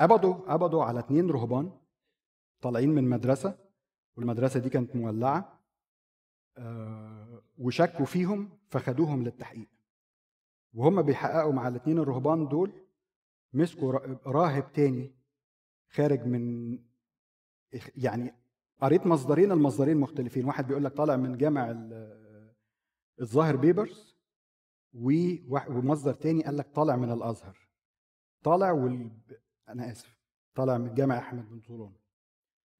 قبضوا قبضوا على اتنين رهبان طالعين من مدرسة والمدرسة دي كانت مولعة آه، وشكوا فيهم فخدوهم للتحقيق. وهم بيحققوا مع الاتنين الرهبان دول مسكوا را- راهب تاني خارج من يعني قريت مصدرين المصدرين مختلفين. واحد بيقول لك طالع من جامع ال- الظاهر بيبرز ومصدر تاني قال لك طالع من الأزهر. طالع وال... أنا آسف طالع من جامع أحمد بن طولون.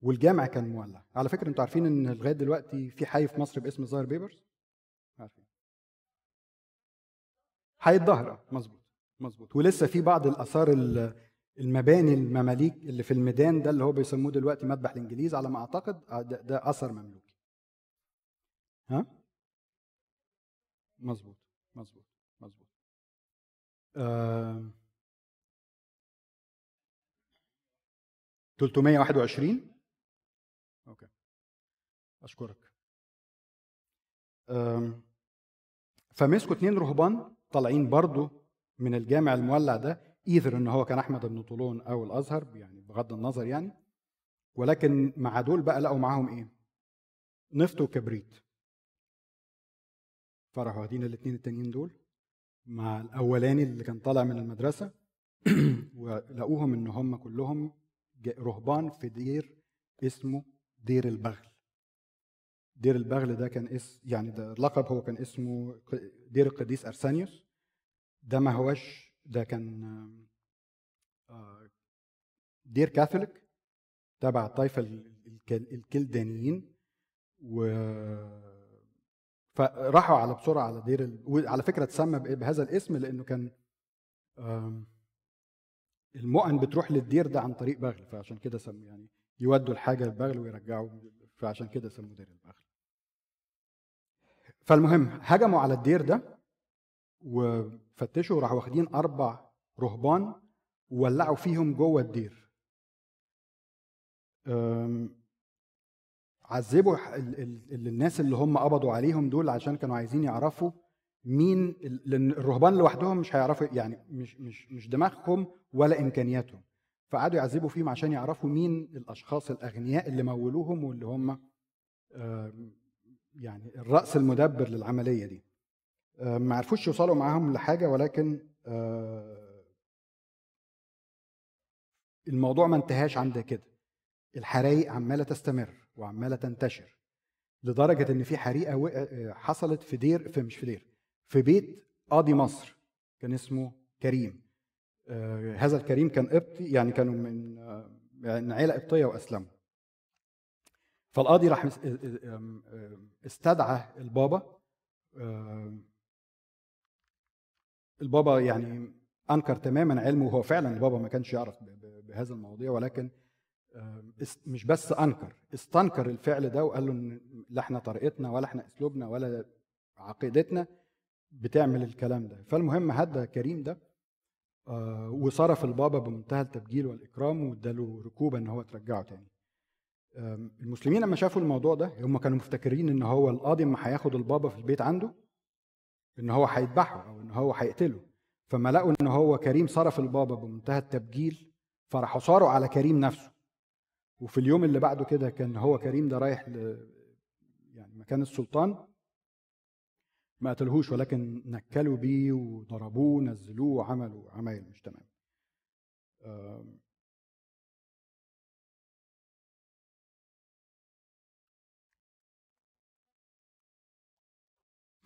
والجامع كان مولع. على فكرة أنتوا عارفين إن لغاية دلوقتي في حي في مصر باسم ظاهر بيبرز؟ عارفين. حي الظهر آه، مظبوط مظبوط. ولسه في بعض الآثار ال- المباني المماليك اللي في الميدان ده اللي هو بيسموه دلوقتي مذبح الإنجليز على ما أعتقد آه، ده, ده اثر مملوكي ها؟ مظبوط مظبوط مظبوط. آه 321 أوكي. أشكرك. فمسكوا اتنين رهبان طالعين برضو من الجامع المولع ده إيذر إن هو كان أحمد بن طولون أو الأزهر يعني بغض النظر يعني. ولكن مع دول بقى لقوا معاهم إيه؟ نفط وكبريت. فراحوا واخدين الاثنين التانيين دول مع الأولاني اللي كان طالع من المدرسة. ولقوهم إن هم كلهم رهبان في دير اسمه دير البغل دير البغل ده كان اسم يعني ده اللقب هو كان اسمه دير القديس ارسانيوس ده ما هوش ده كان آه، دير كاثوليك تبع الطائفه ال- الكل- الكلدانيين و فراحوا على بسرعة على دير ال... وعلى فكرة اتسمى؟ بهذا الاسم لأنه كان المؤن بتروح للدير ده عن طريق بغل فعشان كده سموا يعني يودوا الحاجة البغل ويرجعوا فعشان كده سموه دير البغل. فالمهم هجموا على الدير ده وفتشوا راحوا واخدين أربع رهبان وولعوا فيهم جوه الدير. عذبوا الناس اللي هم قبضوا عليهم دول عشان كانوا عايزين يعرفوا مين لأن الرهبان لوحدهم مش هيعرفوا يعني مش مش مش دماغهم ولا إمكانياتهم. فقعدوا يعذبوا فيهم عشان يعرفوا مين الأشخاص الأغنياء اللي مولوهم واللي هم يعني الرأس المدبر للعملية دي. ما عرفوش يوصلوا معاهم لحاجة ولكن آه، الموضوع ما انتهاش عند كده. الحرايق عمالة تستمر وعمالة تنتشر لدرجة إن في حريقة آه، حصلت في دير في مش في دير في بيت قاضي مصر كان اسمه كريم. آه، هذا الكريم كان قبطي يعني كانوا من آه، من عيلة قبطية وأسلموا. فالقاضي راح آه، استدعى البابا. البابا يعني أنكر تماما علمه وهو فعلا البابا ما كانش يعرف بهذا المواضيع ولكن مش بس أنكر استنكر الفعل ده وقال له إن لا إحنا طريقتنا ولا إحنا أسلوبنا ولا عقيدتنا. بتعمل الكلام ده. فالمهم هدى كريم ده آه، وصرف البابا بمنتهى التبجيل والإكرام واداله ركوبة إن هو ترجعه تاني. المسلمين لما شافوا الموضوع ده هم كانوا مفتكرين إن هو القاضي اما هياخد البابا في البيت عنده إن هو هيذبحه أو إن هو هيقتله. فما لقوا إن هو كريم صرف البابا بمنتهى التبجيل فراحوا صاروا على كريم نفسه. وفي اليوم اللي بعده كده كان هو كريم ده رايح ل يعني مكان السلطان ما قتلهوش ولكن نكلوا بيه وضربوه نزلوه وعملوا عمايل مش تمام.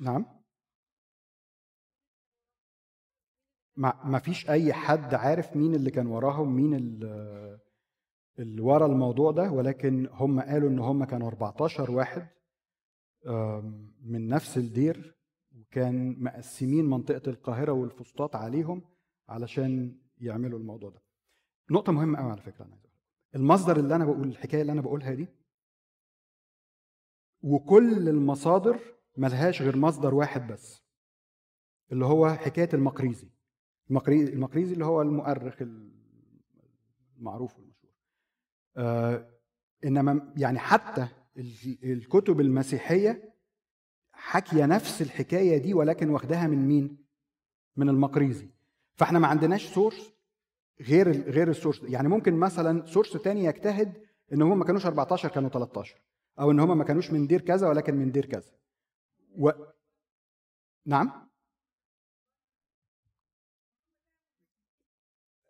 نعم. ما ما فيش أي حد عارف مين اللي كان وراهم مين ال- اللي ورا الموضوع ده ولكن هم قالوا إن هم كانوا 14 واحد من نفس الدير. وكان مقسمين منطقة القاهرة والفسطاط عليهم علشان يعملوا الموضوع ده. نقطة مهمة قوي على عايز أقولها. المصدر اللي أنا بقول الحكاية اللي أنا بقولها دي وكل المصادر ملهاش غير مصدر واحد بس اللي هو حكاية المقريزي. المقريزي, المقريزي اللي هو المؤرخ المعروف والمشهور. آه إنما يعني حتى ال- الكتب المسيحية حكي نفس الحكاية دي ولكن واخداها من مين؟ من المقريزي. فاحنا ما عندناش source غير غير ال source. يعني ممكن مثلا source تاني يجتهد إن هم ما كانوش 14 كانوا 13 أو إن هم ما كانوش من دير كذا ولكن من دير كذا. و... نعم؟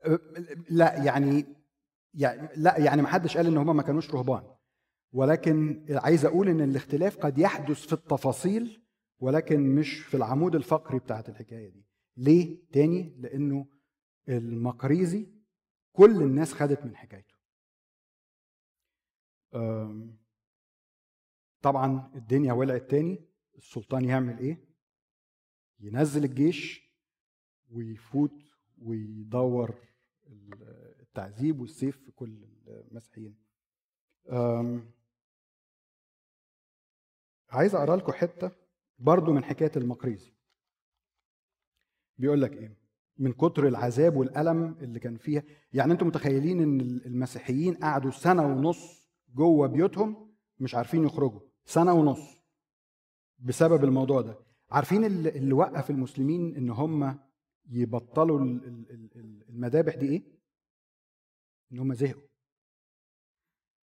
أه، لا يعني يعني لا يعني ما حدش قال إن هم ما كانوش رهبان. ولكن عايز أقول إن الاختلاف قد يحدث في التفاصيل ولكن مش في العمود الفقري بتاعت الحكاية دي. ليه؟ تاني لأنه المقريزي كل الناس خدت من حكايته. طبعا الدنيا ولعت تاني السلطان يعمل إيه؟ ينزل الجيش ويفوت ويدور التعذيب والسيف في كل المسيحيين. عايز أقرأ لكم حتة برضو من حكاية المقريزي بيقول لك إيه؟ من كتر العذاب والألم اللي كان فيها. يعني أنتم متخيلين إن المسيحيين قعدوا سنة ونص جوه بيوتهم مش عارفين يخرجوا. سنة ونص بسبب الموضوع ده. عارفين اللي وقف المسلمين إن هم يبطلوا ال- ال- ال- ال- المذابح دي إيه؟ إن هم زهقوا.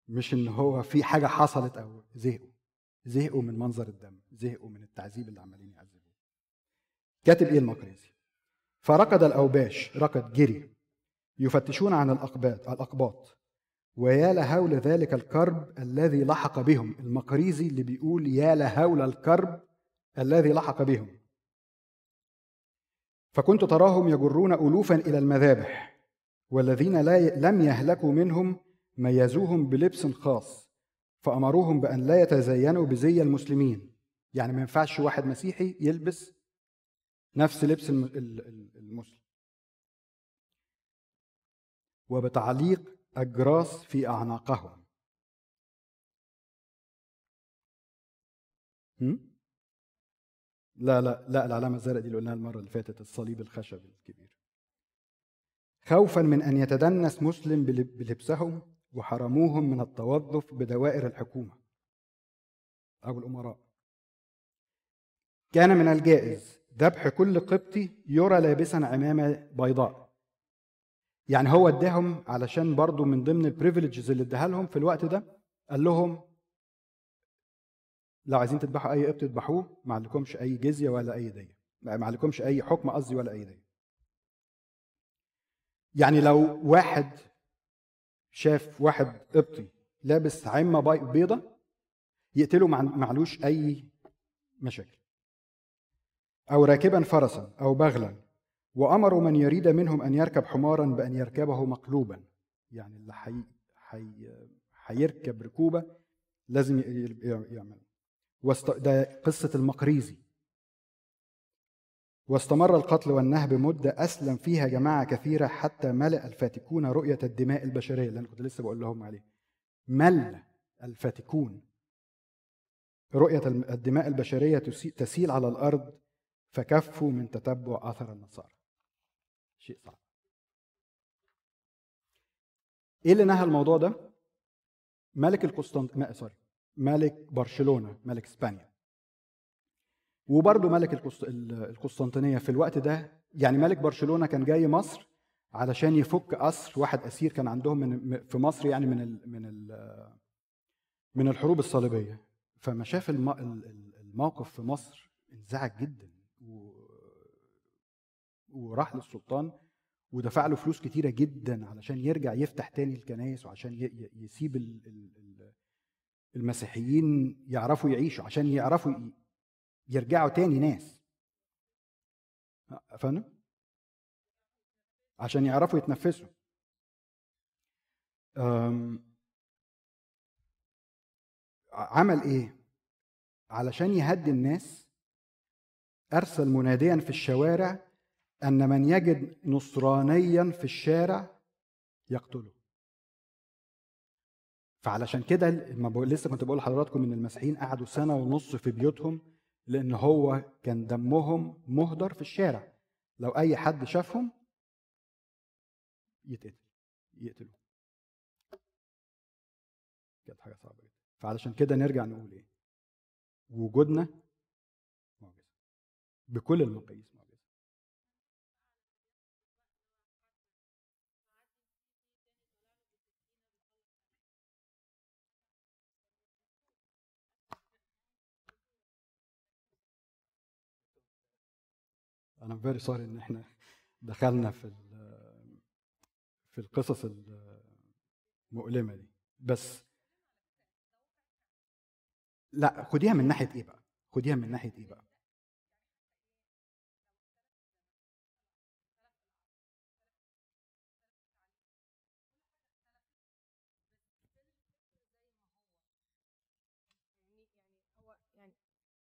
مش إن هو في حاجة حصلت أو زهقوا. زهقوا من منظر الدم زهقوا من التعذيب اللي عمالين يعذبوه. كاتب إيه المقريزي فركض الأوباش ركض جري يفتشون عن الأقباط الأقباط. ويا لهول ذلك الكرب الذي لحق بهم. المقريزي اللي بيقول يا لهول الكرب الذي لحق بهم. فكنت تراهم يجرون الوفا إلى المذابح والذين لا ي... لم يهلكوا منهم ميزوهم بلبس خاص. فأمروهم بأن لا يتزينوا بزي المسلمين. يعني ما ينفعش واحد مسيحي يلبس نفس لبس الم- ال- ال- المسلم. وبتعليق أجراس في أعناقهم. هم؟ لا لا لا العلامة الزرقاء دي اللي قلناها المرة اللي فاتت الصليب الخشبي الكبير. خوفا من أن يتدنس مسلم بلب- بلبسهم وحرموهم من التوظف بدوائر الحكومة. أو الأمراء كان من الجائز ذبح كل قبطي يرى لابسا عمامة بيضاء. يعني هو اداهم علشان برضو من ضمن البريفليجز اللي اداها لهم في الوقت ده قال لهم لو عايزين تذبحوا أي قبط اذبحوه ما عليكمش أي جزية ولا أي ديه ما عليكمش أي حكم قصدي ولا أي ديه يعني لو واحد شاف واحد قبطي لابس عمة بي- بيضة يقتله مع- معلوش أي مشاكل. أو راكبا فرسا أو بغلا وامروا من يريد منهم أن يركب حمارا بأن يركبه مقلوبا. يعني اللي حي... حي... هيركب ركوبة لازم يعمل. واست... ده قصة المقريزي. واستمر القتل والنهب مدة أسلم فيها جماعة كثيرة حتى ملأ الفاتكون رؤية الدماء البشرية اللي أنا كنت لسه بقول لهم عليه. ملأ الفاتكون رؤية الدماء البشرية تسي- تسيل على الأرض فكفوا من تتبع أثر النصارى. شيء صعب. إيه اللي نهى الموضوع ده؟ ملك القسطنط ما سوري ملك برشلونة ملك إسبانيا. وبرضه ملك القسط... ال- القسطنطينية في الوقت ده يعني ملك برشلونة كان جاي مصر علشان يفك اسر واحد أسير كان عندهم من في مصر يعني من ال... من ال... من الحروب الصليبية فما شاف الم... ال- ال- الموقف في مصر انزعج جدا. وراح للسلطان ودفع له فلوس كتيرة جدا علشان يرجع يفتح تاني الكنائس وعشان يسيب ال... ال... ال- المسيحيين يعرفوا يعيشوا عشان يعرفوا. يرجعوا تاني ناس. فاهم عشان يعرفوا يتنفسوا. عمل إيه؟ علشان يهدي الناس. أرسل مناديا في الشوارع أن من يجد نصرانيا في الشارع يقتله. فعلشان كده لسه كنت بقول لحضراتكم إن المسيحيين قعدوا سنة ونص في بيوتهم لأن هو كان دمهم مهدر في الشارع. لو أي حد شافهم يتقتل يقتلوه. كانت حاجة صعبة جدا. فعلشان كده نرجع نقول إيه؟ وجودنا بكل المقاييس معجزه أنا very sorry إن إحنا دخلنا في في القصص المؤلمه دي. بس لا خديها من ناحية إيه بقى؟ خديها من ناحية إيه بقى؟ هو يعني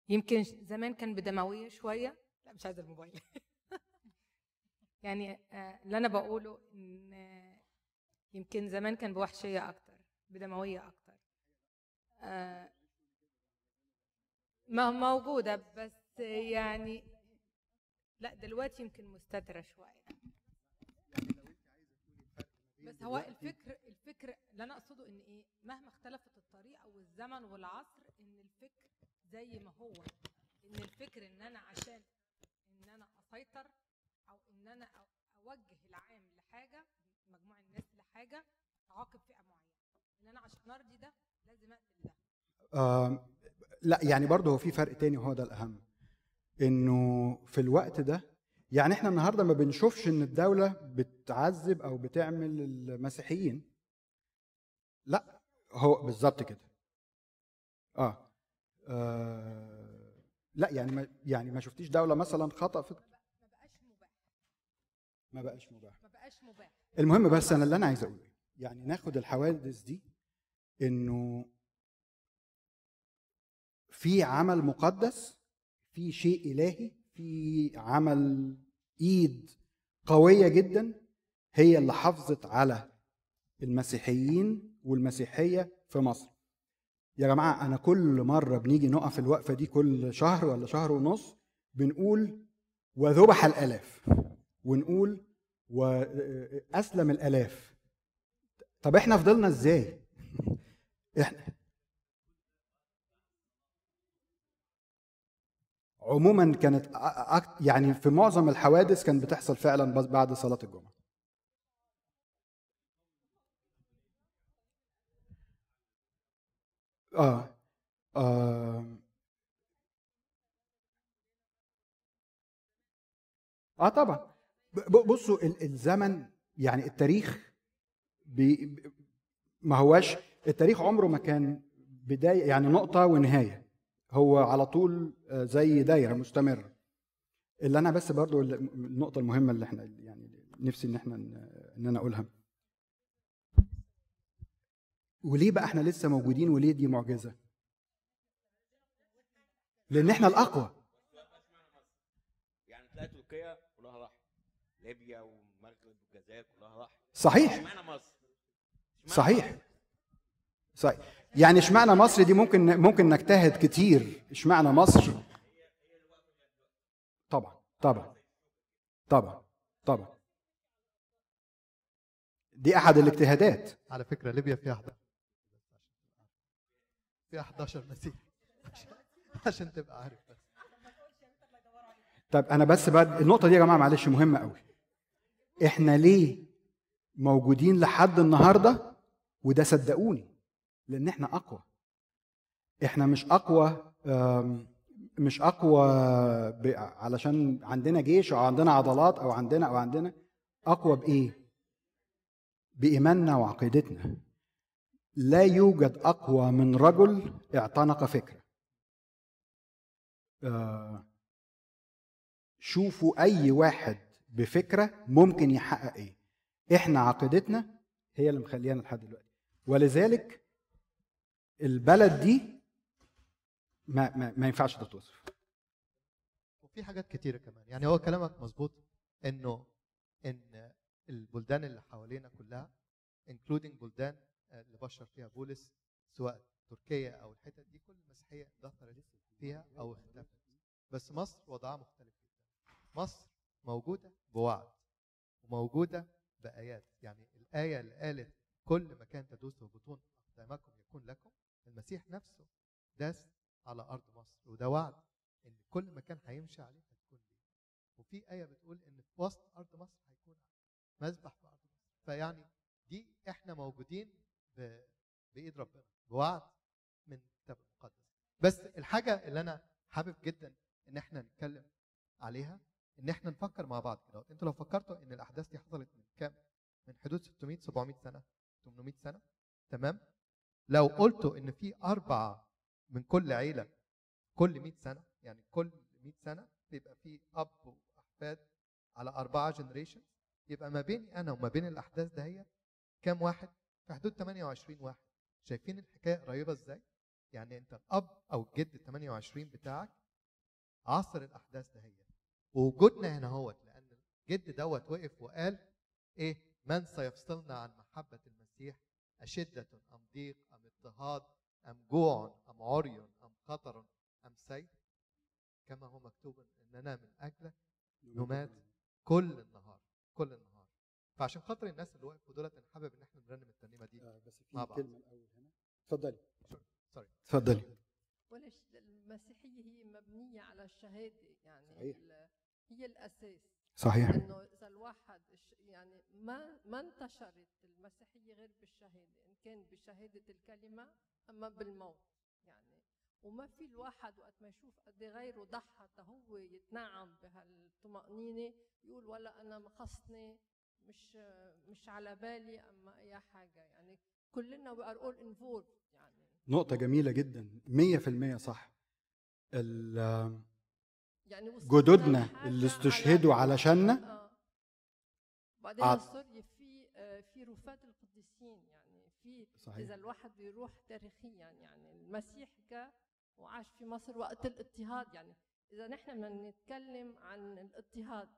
يمكن زمان كان بدموية شوية. لا مش عايزة الموبايل. يعني آه، اللي أنا بقوله إن آه، يمكن زمان كان بوحشية أكتر بدموية أكتر. آه، ما موجودة بس يعني لا دلوقتي يمكن مستترة شوية. بس هو الفكر الفكر اللي أنا أقصده إن إيه مهما اختلفت الطريقة والزمن والعصر إن الفكر زي ما هو إن الفكر إن أنا عشان أسيطر أو إن أنا أوجه العام لحاجة مجموع الناس لحاجة اعاقب فئة معينة. إن أنا عشان أرضي ده لازم أقتل ده. آم، لا يعني برضه هو في فرق تاني وهو ده الأهم. إنه في الوقت ده يعني إحنا النهارده ما بنشوفش إن الدولة بتعذب أو بتعمل المسيحيين. لا هو بالظبط كده. آه, آه لا يعني ما يعني ما شفتيش دولة مثلا بقاش مباح ما بقاش مباح. ما بقاش مباح. المهم بس أنا اللي أنا عايز أقوله يعني ناخد الحوادث دي إنه في عمل مقدس في شيء إلهي في عمل إيد قوية جدا هي اللي حافظت على المسيحيين والمسيحية في مصر. يا جماعة أنا كل مرة بنيجي نقف الوقفة دي كل شهر ولا شهر ونص بنقول وذبح الآلاف. ونقول واسلم الآلاف. طب إحنا فضلنا إزاي؟ إحنا عموما كانت يعني في معظم الحوادث كانت بتحصل فعلا بعد صلاة الجمعة. آه. آه, آه طبعا. ب- ب- بصوا ال- الزمن يعني التاريخ بي ما هواش التاريخ عمره ما كان بداية يعني نقطة ونهاية. هو على طول آه، زي دايرة مستمرة. اللي أنا بس برضو ال- النقطة المهمة اللي إحنا يعني نفسي إن إحنا إن أنا أقولها. وليه بقى إحنا لسه موجودين وليه دي معجزة؟ لأن إحنا الأقوى يعني تلاقي تركيا كلها راح ليبيا والمغرب والجزائر كلها راح. صحيح. اشمعنى مصر؟ صحيح؟ صحيح. يعني اشمعنى مصر دي ممكن ممكن نجتهد كتير. اشمعنى مصر؟ طبعا طبعا طبعا طبعا. دي أحد الاجتهادات. على فكرة ليبيا فيها 11 فيها 11 مسيح. عشان- عشان تبقى عارف بس. طب أنا بس بعد النقطة دي يا جماعة معلش مهمة قوي. إحنا ليه موجودين لحد النهارده؟ وده صدقوني لأن إحنا أقوى. إحنا مش أقوى مش أقوى علشان عندنا جيش أو عندنا عضلات أو عندنا أو عندنا أقوى بإيه؟ بإيماننا وعقيدتنا. لا يوجد أقوى من رجل اعتنق فكرة. آه، شوفوا أي واحد بفكرة ممكن يحقق إيه. إحنا عقيدتنا هي اللي مخليانا لحد دلوقتي. ولذلك البلد دي ما, ما, ما ينفعش تتوصف. وفي حاجات كتيرة كمان. يعني هو كلامك مظبوط إنه إن البلدان اللي حوالينا كلها انكلودنج بلدان اللي بشر فيها بولس سواء تركيا أو الحتت دي كل المسيحيه دخلت فيها أو اختفت. بس مصر وضعها مختلف جدا. مصر موجودة بوعد وموجودة بآيات. يعني الآية اللي قالت كل مكان تدوسه بطون أقدامكم يكون لكم المسيح نفسه داس على أرض مصر وده وعد إن كل مكان هيمشي عليه هتكون ليه. وفي آية بتقول إن في وسط أرض مصر هيكون مذبح في ارض مصر. فيعني دي إحنا موجودين. بإيد ربنا بوعد من الكتاب المقدس. بس الحاجة اللي أنا حابب جدا إن إحنا نتكلم عليها إن إحنا نفكر مع بعض كده. أنتوا لو فكرتوا إن الأحداث دي حصلت من كام؟ من حدود 600 700 سنة 800 سنة. تمام؟ لو قلتوا إن في أربعة من كل عيلة كل 100 سنة يعني كل 100 سنة بيبقى في أب وأحفاد على أربعة جنريشن يبقى ما بيني أنا وما بين الأحداث دهيت كام واحد؟ في حدود 28 واحد. شايفين الحكاية قريبة إزاي؟ يعني أنت الأب أو الجد ال 28 بتاعك عصر الأحداث دهيت ووجودنا هنا هوت لأن جد دوت وقف وقال إيه؟ من سيفصلنا عن محبة المسيح؟ أشدة أم ضيق أم اضطهاد؟ أم جوع أم عري أم خطر أم سيف كما هو مكتوب اننا من اجلك نمات كل النهار كل النهار. فعشان خاطر الناس اللي وقفوا دولت أنا حابب إن إحنا نرنم الترنيمة دي آه، بس مع في بعض. كلمة الأول هنا. اتفضلي. سوري. اتفضلي. المسيحية هي مبنية على الشهادة يعني صحيح. هي الأساس. صحيح. إنه إذا الواحد يعني ما ما انتشرت المسيحية غير بالشهادة إن كان بشهادة الكلمة أما بالموت يعني. وما في الواحد وقت ما يشوف قد إيه غيره ضحى هو يتنعم بهالطمأنينة يقول ولا أنا مخصني مش مش على بالي أما أي حاجة يعني كلنا وي ار اول يعني. نقطة جميلة جدا 100% صح. ال- يعني وصلنا جدودنا لحاجة اللي استشهدوا علشاننا. آه. بعدين سوريا في آه، في رفاة القديسين يعني في صحيح. إذا الواحد بيروح تاريخيا يعني المسيح جاء وعاش في مصر وقت الاضطهاد. يعني إذا نحن بدنا نتكلم عن الاضطهاد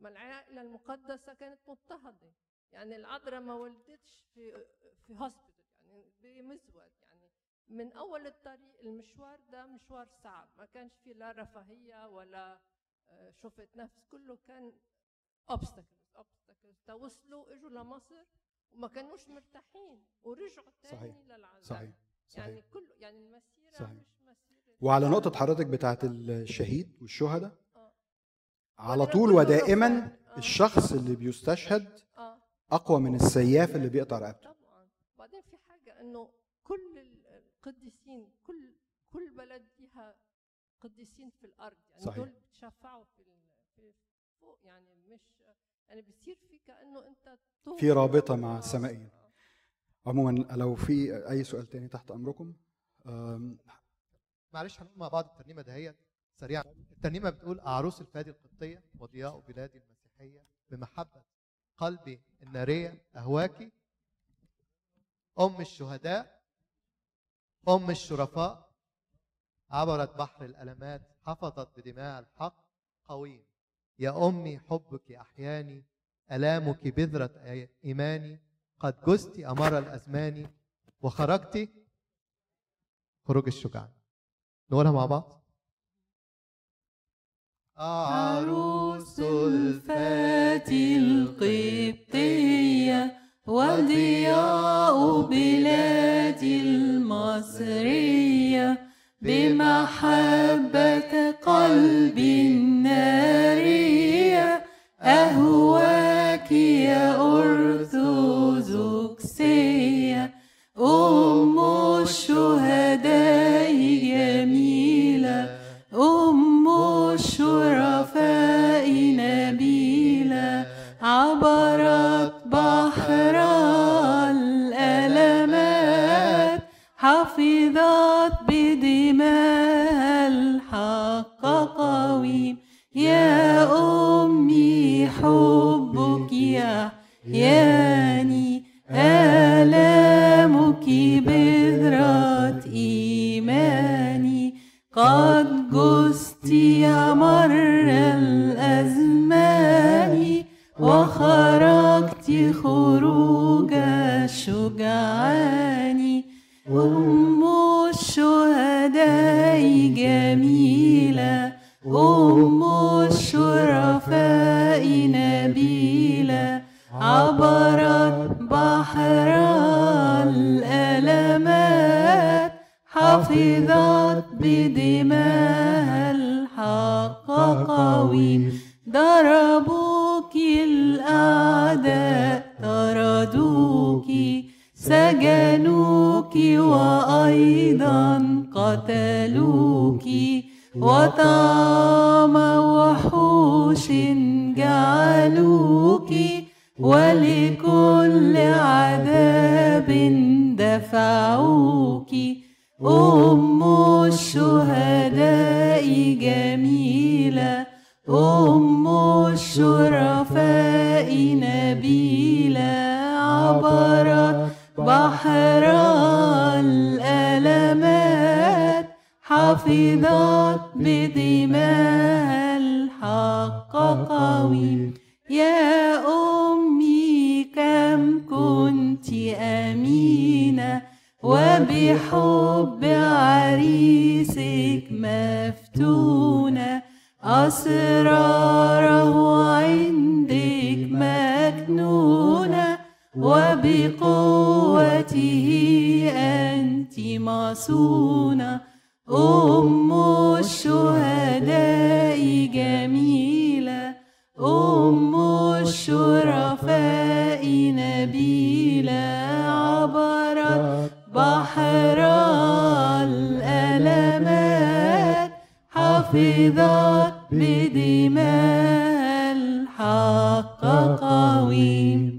ما العائلة المقدسة كانت مضطهدة. يعني العذراء ما ولدتش في في هوسبيتال يعني بمزود. يعني من أول الطريق المشوار ده مشوار صعب ما كانش في لا رفاهية ولا آه، شفت نفس كله كان obstacles obstacles توصلوا إجوا لمصر وما كانوش مرتاحين ورجعوا تاني صحيح. للعذاب صحيح صحيح يعني كله يعني المسيرة صحيح. مش مسيرة وعلى نقطة حضرتك بتاعت الشهيد والشهداء آه. على وبعدين طول ودائما. آه. الشخص اللي بيستشهد آه أقوى من السياف اللي بيقطع رقبته طبعا بعدين في حاجة إنه كل القديسين كل كل بلد فيها قديسين في الأرض يعني صحيح. دول بتشفعوا في في فوق يعني مش يعني بتصير في كأنه أنت في رابطة مع السمائيين. عموما لو في أي سؤال تاني تحت أمركم أم، معلش هنقول مع بعض الترنيمة دهيت سريعا الترنيمة بتقول اعروس الفادي القبطية وضياء بلادي المسيحية بمحبة قلبي النارية اهواكي أم الشهداء ام الشرفاء عبرت بحر الألمات حفظت بدماء الحق. قويم. يا أمي حبك أحياني ألامك بذرة إيماني. قد جزت أمر الأزمان وخرجت خروج الشجعان نقولها مع بعض. عروس الفاتي القبطية. وضياء بلادي المصرية بمحبة قلبي النارية أهواك يحياني آلامك بذرة إيماني. قد جزت يا مر الأزمان وخرجت خروج الشجعان. بحر الألمات حفظت بدماء الحق قويم ضربوك الأعداء طردوك سجنوك وأيضا قتلوك. وطعام وحوش جعلوك. ولكل عذاب دفعوك. أم الشهداء جميلة أم الشرفاء نبيلة عبرت بحر الألمات. حفظت بدماء الحق قويم. يا كنت أمينة وبحب عريسك مفتونة. أسراره عندك مكنونة وبقوته أنت مصونة أم الشهداء جميلة. أم الشرفاء نبيلة. حافظك بدماء الحق قويم.